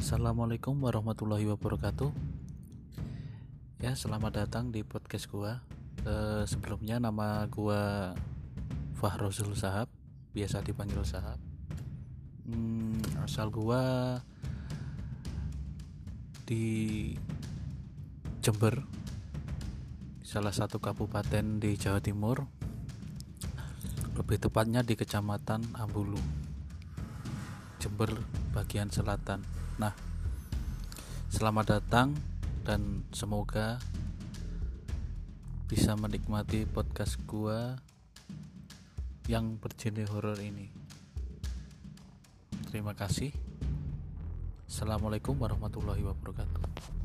Assalamualaikum warahmatullahi wabarakatuh. Ya, selamat datang di podcast gua. Eh, sebelumnya nama gua Fahrozul Sahab, biasa dipanggil Sahab. Hmm, asal gua di Jember, salah satu kabupaten di Jawa Timur. Lebih tepatnya di Kecamatan Ambulu. Jember bagian selatan. Nah, selamat datang dan semoga bisa menikmati podcast gua yang bergenre horor ini. Terima kasih. Assalamualaikum warahmatullahi wabarakatuh.